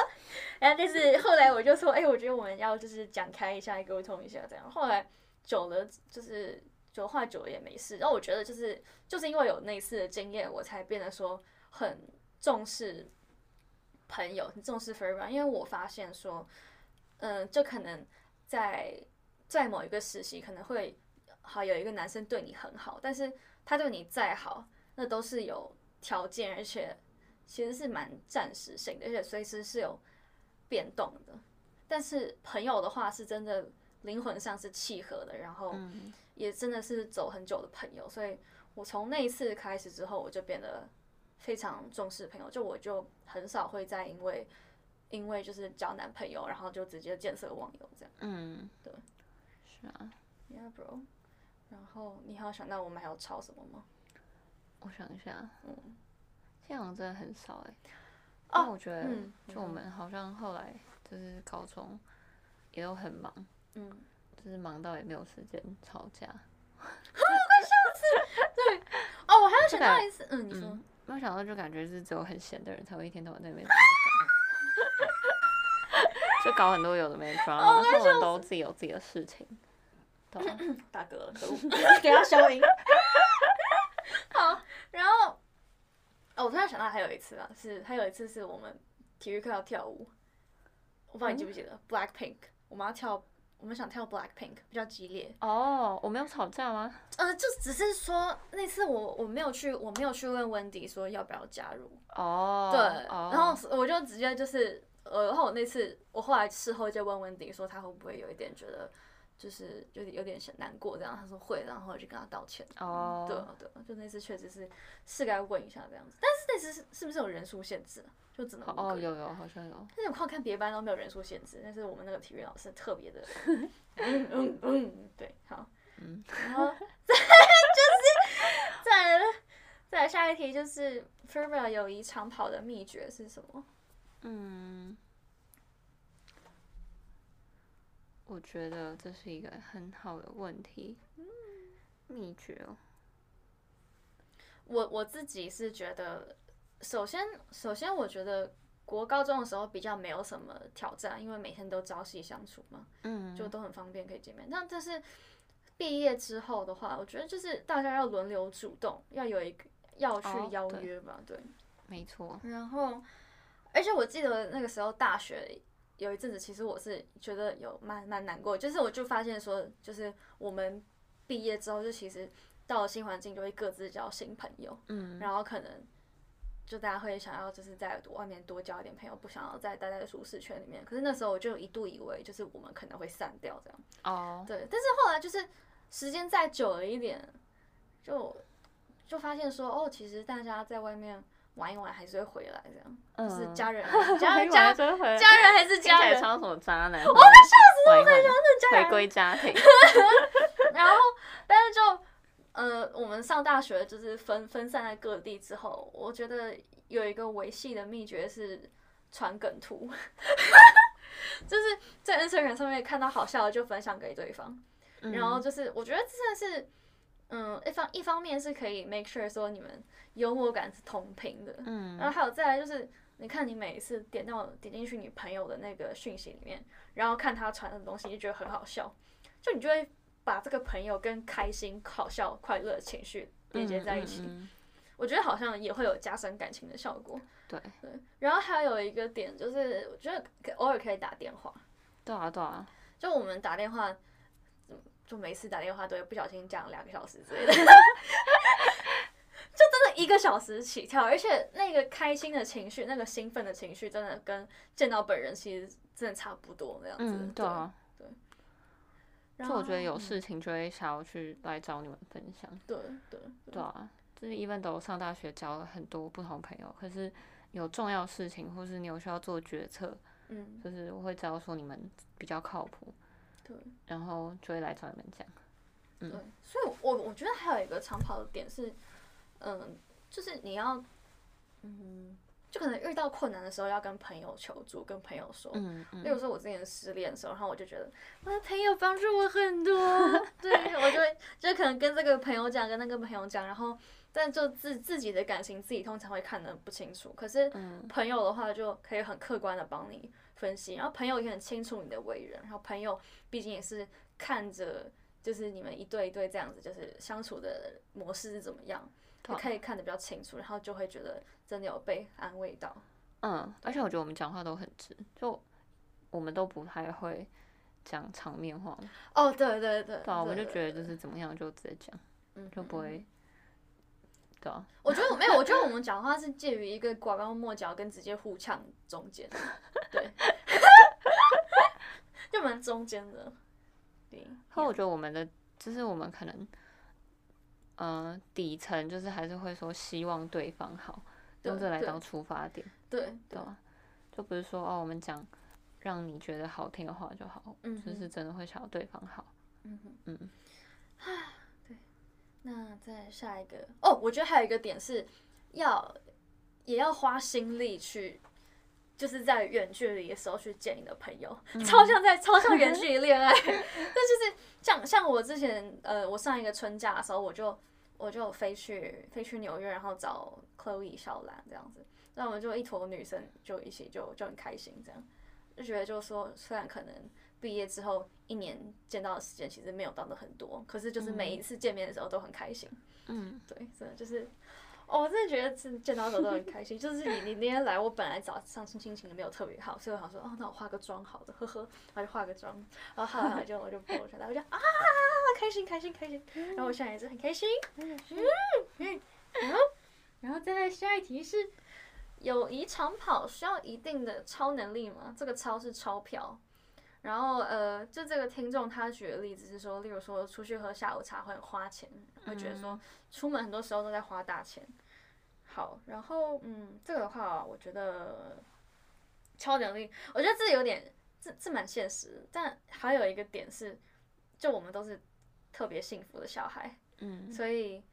然后但是后来我就说，哎、我觉得我们要就是讲开一下，沟通一下这样。后来久了就是久话久了也没事。然后我觉得就是就是因为有那次的经验，我才变得说很重视朋友，很重视 f r i e n d 因为我发现说，嗯、就可能在在某一个实习可能会好有一个男生对你很好，但是他对你再好，那都是有条件，而且其实是蛮暂时性的，而且随时是有变动的。但是朋友的话，是真的灵魂上是契合的，然后嗯也真的是走很久的朋友。所以我从那一次开始之后，我就变得非常重视朋友，就我就很少会再因为因为就是交男朋友，然后就直接见色忘友这样。嗯，对，是啊，Yeah, bro。然后你还有想到我们还有吵什么吗？我想一下，嗯，这样真的很少哎、哦我觉得嗯就我们好像后来就是高中也都很忙，嗯，就是忙到也没有时间吵架。我快笑死！对。哦，我还有想到一次，嗯，你说，嗯没有想到，就感觉是只有很闲的人才会一天到晚在那边吵架，就搞很多有的没的 [LAUGHS] drama，但是我们都自己有自己的事情？[CLEARS THROAT] 大哥，可恶 [LAUGHS] 给他消音。[LAUGHS] 好，然后，哦，我突然想到还有一次啊，是还有一次是我们体育课要跳舞，我不知道你记不记得、Black Pink，我们要跳，我们想跳 Black Pink，比较激烈。哦，我没有吵架吗？呃，就只是说那次我我没有去，我没有去问温迪说要不要加入，哦，对，哦、然后我就直接就是，呃，然后我那次我后来事后就问温迪说他会不会有一点觉得就是有点有点难过这样，他说会，然后我就跟他道歉。哦，对啊对啊，就那次确实是是该问一下这样子，但是那次是是不是有人数限制啊？就只能哦。有有好像有，但是我看看别班都没有人数限制，但是我们那个体育老师特别的，[LAUGHS] 嗯嗯嗯，对，好，嗯，然后再就是再来再来下一题就是 f e r b a 友谊长跑的秘诀是什么？嗯，我觉得这是一个很好的问题。秘诀哦，我我自己是觉得，首先首先我觉得国高中的时候比较没有什么挑战，因为每天都朝夕相处嘛。嗯，就都很方便可以见面。但但是毕业之后的话，我觉得就是大家要轮流主动，要有一个要去邀约吧，对。没错，然后，而且我记得那个时候大学有一阵子，其实我是觉得有蛮蛮难过，就是我就发现说，就是我们毕业之后，就其实到了新环境就会各自交新朋友，嗯，然后可能。就大家会想要就是在外面多交一点朋友，不想要再待在舒适圈里面。可是那时候我就一度以为，就是我们可能会散掉这样。哦，对，但是后来就是时间再久了一点，就就发现说，哦，其实大家在外面玩一玩还是会回来，这样，嗯，就是家人 [LAUGHS] 家人家家人还是家人，来像什么渣男，我会笑死，我会笑回归家庭，[LAUGHS] 然后但是就呃，我们上大学就是分分散在各地之后，我觉得有一个维系的秘诀是传梗图，[LAUGHS] 就是在 Instagram 上面看到好笑的就分享给对方。然后嗯就是我觉得这真的是嗯，一方一方面是可以 make sure 说你们幽默感是同频的，嗯然后还有再来就是，你看你每一次点到点进去你朋友的那个讯息里面，然后看他传的东西，就觉得很好笑，就你就会把这个朋友跟开心、好笑、快乐的情绪连接在一起。嗯嗯我觉得好像也会有加深感情的效果。对对，然后还有一个点就是，我觉得可偶尔可以打电话，对啊对啊，就我们打电话，嗯就每次打电话都会不小心讲两个小时之类的，就真的一个小时起跳，而且那个开心的情绪，那个兴奋的情绪，真的跟见到本人其实真的差不多那样子。嗯对啊，然就我觉得有事情就会想要去来找你们分享。嗯对对对啊，就是 even 都上大学交了很多不同朋友，可是有重要事情或是你有需要做决策，嗯就是我会知道说你们比较靠谱，对。然后就会来找你们讲。嗯。对，所以我我觉得还有一个长跑的点是，嗯，就是你要，嗯，就可能遇到困难的时候要跟朋友求助，跟朋友说。嗯。例如。说，我之前失恋的时候，然后我就觉得我的朋友帮助我很多，[LAUGHS] 对我就会就可能跟这个朋友讲，跟那个朋友讲，然后但就自自己的感情自己通常会看得不清楚，可是嗯。朋友的话就可以很客观的帮你分析，然后朋友也很清楚你的为人，然后朋友毕竟也是看着就是你们一对一对这样子，就是相处的模式是怎么样，对啊也可以看得比较清楚，然后就会觉得真的有被安慰到。嗯，而且我觉得我们讲话都很直，就我们都不太会讲场面话，哦，对对对，对啊，我们就觉得就是怎么样就直接讲，嗯就不会，对啊，我觉得没有，我觉得我们讲话是介于一个拐弯抹角跟直接互呛中间，对，[LAUGHS] 就蛮中间的。对，可我觉得我们的就是我们可能，呃，底层就是还是会说希望对方好，用这来当出发点，对对对，吧？就不是说哦，我们讲让你觉得好听的话就好，嗯就是真的会想要对方好，嗯哼，嗯，那再下一个哦，我觉得还有一个点是要也要花心力去。就是在远距离的时候去见你的朋友，超像在超像远距离恋爱。[LAUGHS] 那就是像像我之前呃，我上一个春假的时候，我就我就飞去飞去纽约，然后找 Chloe 小兰这样子，那我们就一坨女生就一起就就很开心，这样就觉得就是说，虽然可能毕业之后一年见到的时间其实没有到的很多，可是就是每一次见面的时候都很开心。嗯，[LAUGHS] 对，真的就是。哦，我真的觉得是见到的时候都很开心。就是你你那天来，我本来早上心情也没有特别好，所以我想说，哦，那我化个妆好的，呵呵，然后就化个妆，然后后来就我就 po 出来，我就啊，开心开心开心，然后我现在也是很开心，嗯嗯，然后 [LAUGHS] 然后再来下一题是，友谊长跑需要一定的超能力吗？这个超是钞票。然后呃，就这个听众他举的例子是说，例如说出去喝下午茶会很花钱，会觉得说出门很多时候都在花大钱。好，然后嗯，这个的话，我觉得超能力，我觉得这有点这这蛮现实，但还有一个点是，就我们都是特别幸福的小孩，嗯，所以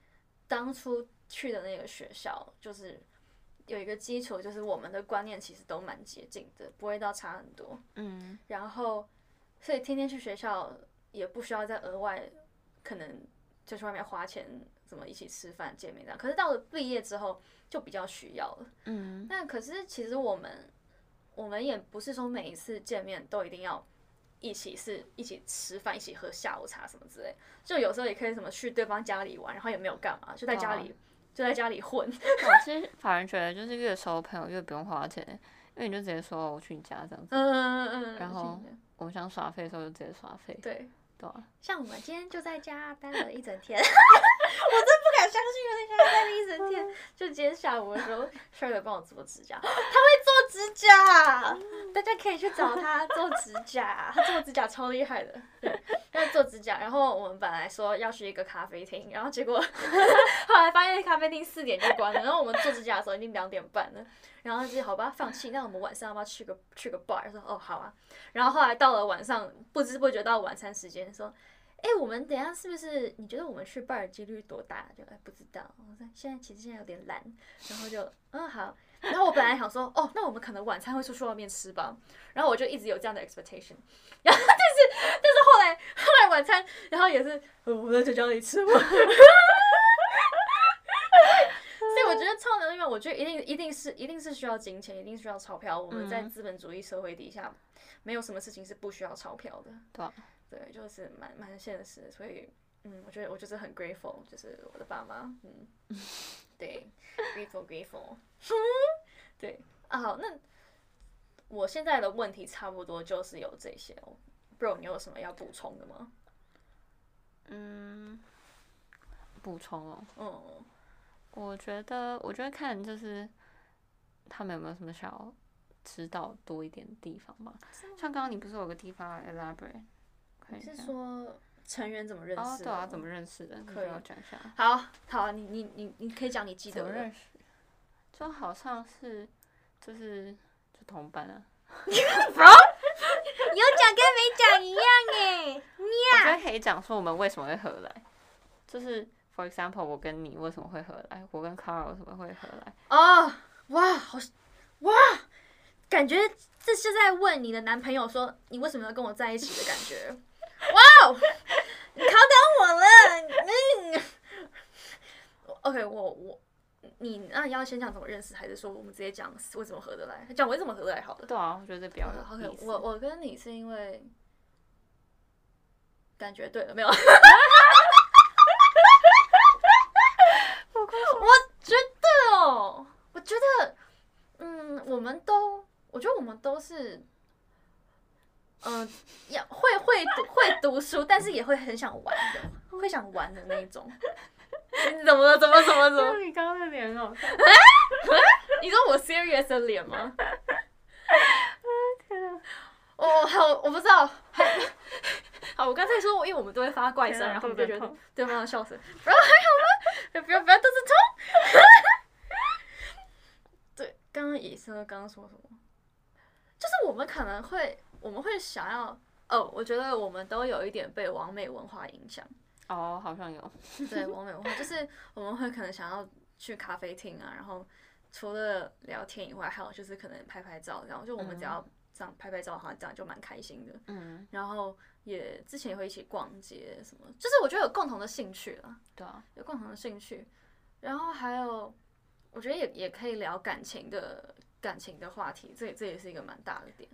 当初去的那个学校就是。有一个基础，就是我们的观念其实都蛮接近的，不会到差很多。嗯，然后，所以天天去学校也不需要再额外可能就去外面花钱，怎么一起吃饭见面这样。可是到了毕业之后就比较需要了。嗯，那可是其实我们我们也不是说每一次见面都一定要一起是一起吃饭、一起喝下午茶什么之类，就有时候也可以什么去对方家里玩，然后也没有干嘛，就在家里、就在家里混。我其实反而觉得就是越熟的朋友越不用花钱，因为你就直接说哦我去你家这样子，嗯嗯嗯。然后我们想耍费的时候就直接耍费，对。对啊，像我们今天就在家待了一整天，[LAUGHS] 我真不敢相信我在家待了一整天。就今天下午的时候 i r 帮我做指甲，他会做指甲，大家可以去找他做指甲，他做指甲超厉害的。对，他在做指甲。然后我们本来说要去一个咖啡厅，然后结果 [LAUGHS] 后来发现咖啡厅四点就关了，然后我们做指甲的时候已经两点半了。然后就好吧，放弃。那我们晚上要不要去个去个 bar？说哦好啊。然后后来到了晚上，不知不觉到晚餐时间，说，哎，我们等一下是不是？你觉得我们去 bar 的几率多大？就哎不知道。我说现在其实现在有点懒，然后就嗯好。然后我本来想说，哦，那我们可能晚餐会出去外面吃吧。然后我就一直有这样的 expectation。[LAUGHS] 然后但是但是后来后来晚餐，然后也是呃我在在家里吃嘛。[LAUGHS] 所以我觉得超能力嘛，我觉得一定一定是一定是需要金钱，一定需要钞票。我们在嗯资本主义社会底下，没有什么事情是不需要钞票的。对啊对，就是蛮蛮现实，所以嗯，我觉得我就是很 grateful，就是我的爸妈，嗯 [LAUGHS] [LAUGHS] 对，grateful grateful，对啊，好，那我现在的问题差不多就是有这些哦，bro，你有什么要补充的吗？嗯，补充哦，嗯，我觉得，我觉得看就是他们有没有什么想要知道多一点的地方吧。像刚刚你不是有个地方要 elaborate，你是说成员怎么认识哦，的？对啊，怎么认识的？你可以可以我讲一下。好好，你你你你可以讲你记得的怎么认识？就好像是就是就同班啊。[LAUGHS] 有讲跟没讲一样哎。[LAUGHS] 我觉得可以讲说我们为什么会合来，就是 for example，我跟你为什么会合来，我跟 Carl 为什么会合来。哦，哇，好，哇，感觉这是在问你的男朋友说你为什么要跟我在一起的感觉。哇哦，你考倒我了，嗯。OK，我我你那要先讲怎么认识，还是说我们直接讲为什么合得来？讲为什么合得来好了。对啊，我觉得这比较有 OK。我我跟你是因为感觉对了没有？[LAUGHS] 我觉得哦，我觉得，嗯，我们都，我觉得我们都是，嗯、要会会读会读书，但是也会很想玩的，会想玩的那一种。你怎么了？怎么怎么怎么？你 [LAUGHS] 刚刚的脸很好笑。[LAUGHS] 你说我 serious 的脸吗？哦，好，我不知道。好，[LAUGHS] 我刚才说，因为我们都会发怪声，然后我们就觉得对方的笑声，然后还好吗？不要不要肚子痛。对，刚刚以生刚刚说什么？就是我们可能会，我们会想要，哦，我觉得我们都有一点被完美文化影响。哦，好像有。对，完美文化 [LAUGHS] 就是我们会可能想要去咖啡厅啊，然后除了聊天以外，还有就是可能拍拍照，然后就我们只要这样拍拍照，好像这样就蛮开心的。嗯，然后也之前也会一起逛街什么，就是我觉得有共同的兴趣了，对啊，有共同的兴趣，然后还有我觉得也也可以聊感情的感情的话题，这也这也是一个蛮大的点。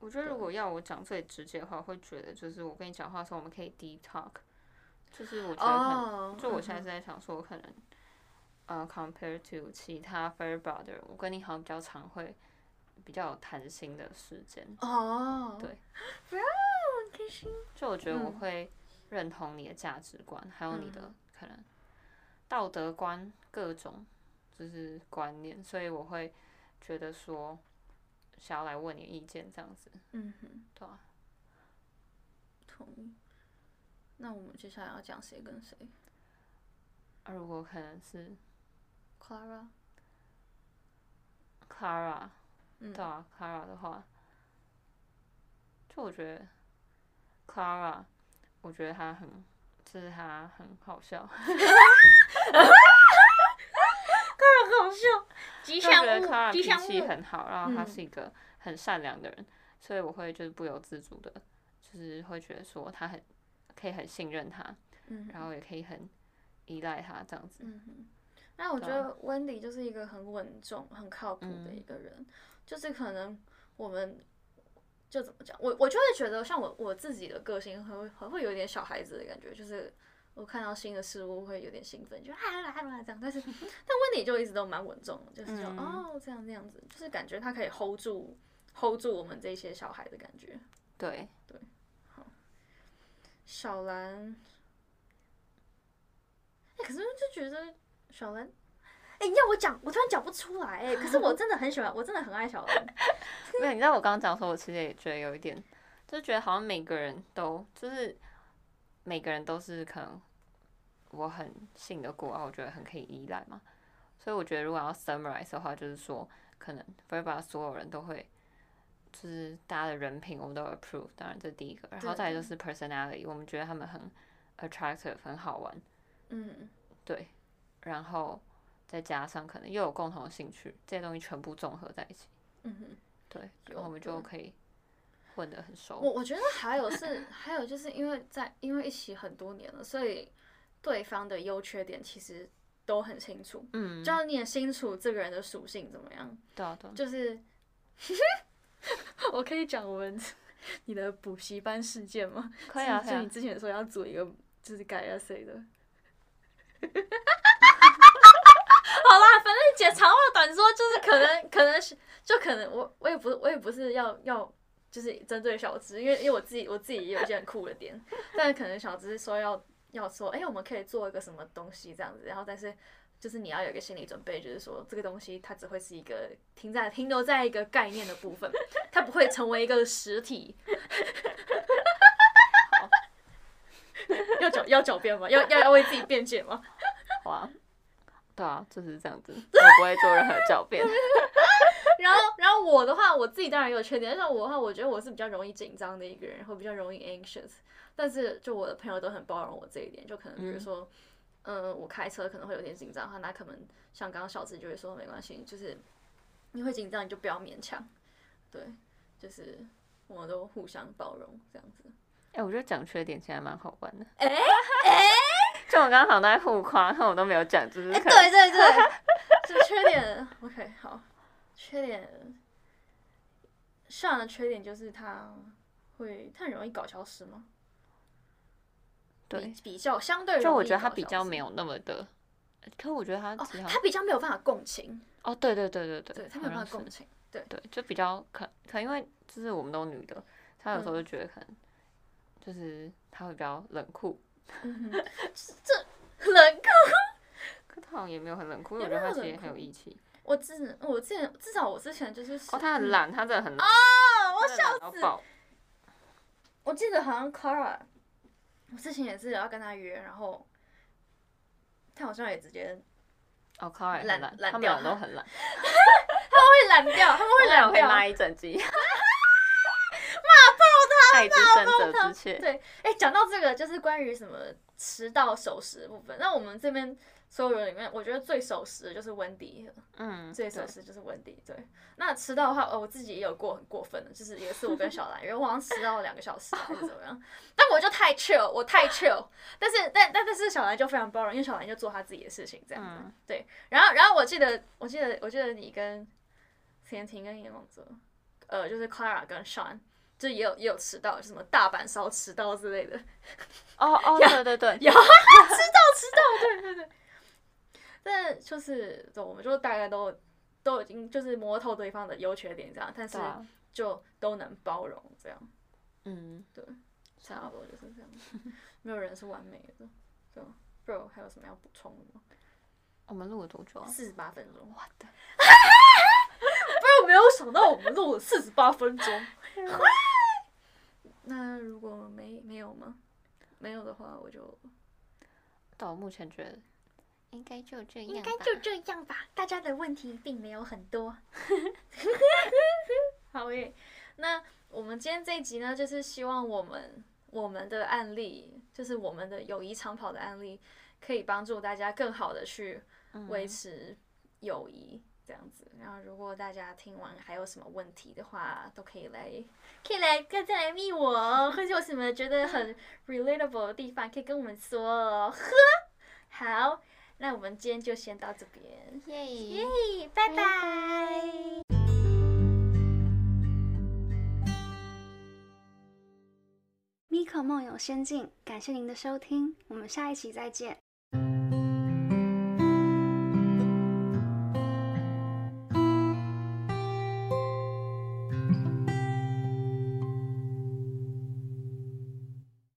我觉得如果要我讲最直接的话，我会觉得就是我跟你讲话的时候，我们可以 deep talk，就是我觉得可能哦就我现在是在想说，我可能呃，compare to 其他 fair brother，我跟你好像比较常会比较有谈心的时间。哦，对，不开心。就我觉得我嗯。会认同你的价值观，还有你的嗯。可能道德观各种就是观念，所以我会觉得说想要来问你意见这样子，嗯哼，对啊。同意。那我们接下来要讲谁跟谁？啊，如果可能是？Clara，Clara，嗯。对啊，Clara 的话，就我觉得 Clara，我觉得她很，就是她很好笑，很 [LAUGHS] 好笑，吉就觉得祥物，吉祥脾气物。很好，然后她嗯是一个很善良的人，所以我会就是不由自主的，就是会觉得说他很可以很信任他，嗯然后也可以很依赖他这样子。嗯哼，那我觉得 Wendy 就是一个很稳重、很靠谱的嗯一个人，就是可能我们就怎么讲，我我就会觉得像我我自己的个性很会很会有点小孩子的感觉，就是我看到新的事物会有点兴奋，就哈啦哈啦这样，但是但 Wendy 就一直都蛮稳重，就是说、嗯哦这样那样子，就是感觉他可以 hold 住 hold 住我们这些小孩的感觉。对对，好，小兰，哎、可是就觉得小兰，哎、你要我讲，我突然讲不出来、哎，可是我真的很喜欢，我真的很爱小兰。[LAUGHS] 没有，你知道我刚刚讲的时候，我其实也觉得有一点，就觉得好像每个人都就是每个人都是可能我很信得过，啊我觉得很可以依赖嘛。所以我觉得如果要 summarize 的话，就是说可能 f o r b a 所有人都会，就是大家的人品我们都 approve，当然这是第一个，然后再来就是 personality，我们觉得他们很 attractive，很好玩，嗯，对，然后再加上可能又有共同的兴趣，这些东西全部综合在一起。嗯哼，对，然后我们就可以混得很熟。我我觉得还有是，还有就是因为在因为一起很多年了，所以对方的优缺点其实都很清楚，嗯，就要你也清楚这个人的属性怎么样。对啊对啊，[LAUGHS] 就是，我可以讲我们 [LAUGHS] 你的补习班事件吗？可以啊就你之前说要组一个就是改 essay 的。[LAUGHS] 好啦，反正简长话短说，就是可能可能是就可能我我也不我也不是要要就是针对小资，因为因为我自己我自己也有一些很酷的点，但是可能小资说要要说，哎、我们可以做一个什么东西这样子，然后但是就是你要有一个心理准备，就是说这个东西它只会是一个停在停留在一个概念的部分，[LAUGHS] 它不会成为一个实体。要狡要狡辩吗？要要要为自己辩解吗？好啊，对啊，就是这样子，我不会做任何狡辩。[LAUGHS] 然后，然后我的话，我自己当然也有缺点。但是我的话，我觉得我是比较容易紧张的一个人，会比较容易 anxious。但是，就我的朋友都很包容我这一点，就可能比如说，嗯、我开车可能会有点紧张，那可能像刚刚小智就会说没关系，就是你会紧张你就不要勉强，对，就是我们都互相包容这样子。哎、我觉得讲缺点其实还蛮好玩的。[LAUGHS] 哎哎，就我刚刚好像都在互夸，但我都没有讲，就是可能对对对，这 [LAUGHS] 缺点 OK 好，缺点，上的缺点就是他会他很容易搞消失吗？对比，较相对就我觉得他比较没有那么的，可我觉得他哦，他他比较没有办法共情，哦，对对对对对，对他没有办法共情，对，对，就比较可可能因为就是我们都女的，他有时候就觉得可能就是他会比较冷酷，嗯，这冷酷。可他好像也没有很冷酷，因为我觉得他其实很有义气。我之我之前至少我之前就是哦，他很懒，他真的很懒，哦，我他真的懒到爆。我记得好像 Clara，我之前也是要跟他约，然后他好像也直接哦，康也懒很懒，懒他们掉俩都很懒，[LAUGHS] 他们会懒掉，他们会懒掉。会骂一整集，[LAUGHS] 骂爆他，爱之深责之切。对，哎、讲到这个，就是关于什么迟到守时的部分。那我们这边所有人里面，我觉得最守时的就是温迪，嗯，最守时就是温迪。对，那迟到的话，呃，我自己也有过很过分的，就是有一次我跟小兰因为，我好像迟到了两个小时还是怎么样，但我就太 chill，我太 chill，[LAUGHS] 但是但但但是小兰就非常包容，因为小兰就做她自己的事情这样子。嗯对，然后然后我记得我记得我记得你跟田婷跟严永泽，呃，就是 Clara 跟 Sean。就也有也有迟到，就什么大阪烧迟到之类的，哦哦，[LAUGHS] 对对对，有迟到迟到，对对对。但就是，对，我们就大概都都已经就是摸透对方的优缺点这样，但是就都能包容这样，嗯，对差不多就是这样。[LAUGHS] 没有人是完美的，对吧？Bro 还有什么要补充的吗？我们录了多久啊？四十八分钟，我的 [LAUGHS] 没有想到我们录了四十八分钟。[LAUGHS] 那如果没没有吗？没有的话，我就到我目前觉得应该就这样吧，应该就这样吧。大家的问题并没有很多。[LAUGHS] 好耶。那我们今天这一集呢，就是希望我们我们的案例，就是我们的友谊长跑的案例，可以帮助大家更好的去维持友谊。这样子，然后如果大家听完还有什么问题的话，都可以来，可以来再再来密我哦，或者有什么觉得很 [LAUGHS] relatable 的地方，可以跟我们说哦。呵，好，那我们今天就先到这边，耶。耶，拜拜。米可梦游仙境，感谢您的收听，我们下一期再见。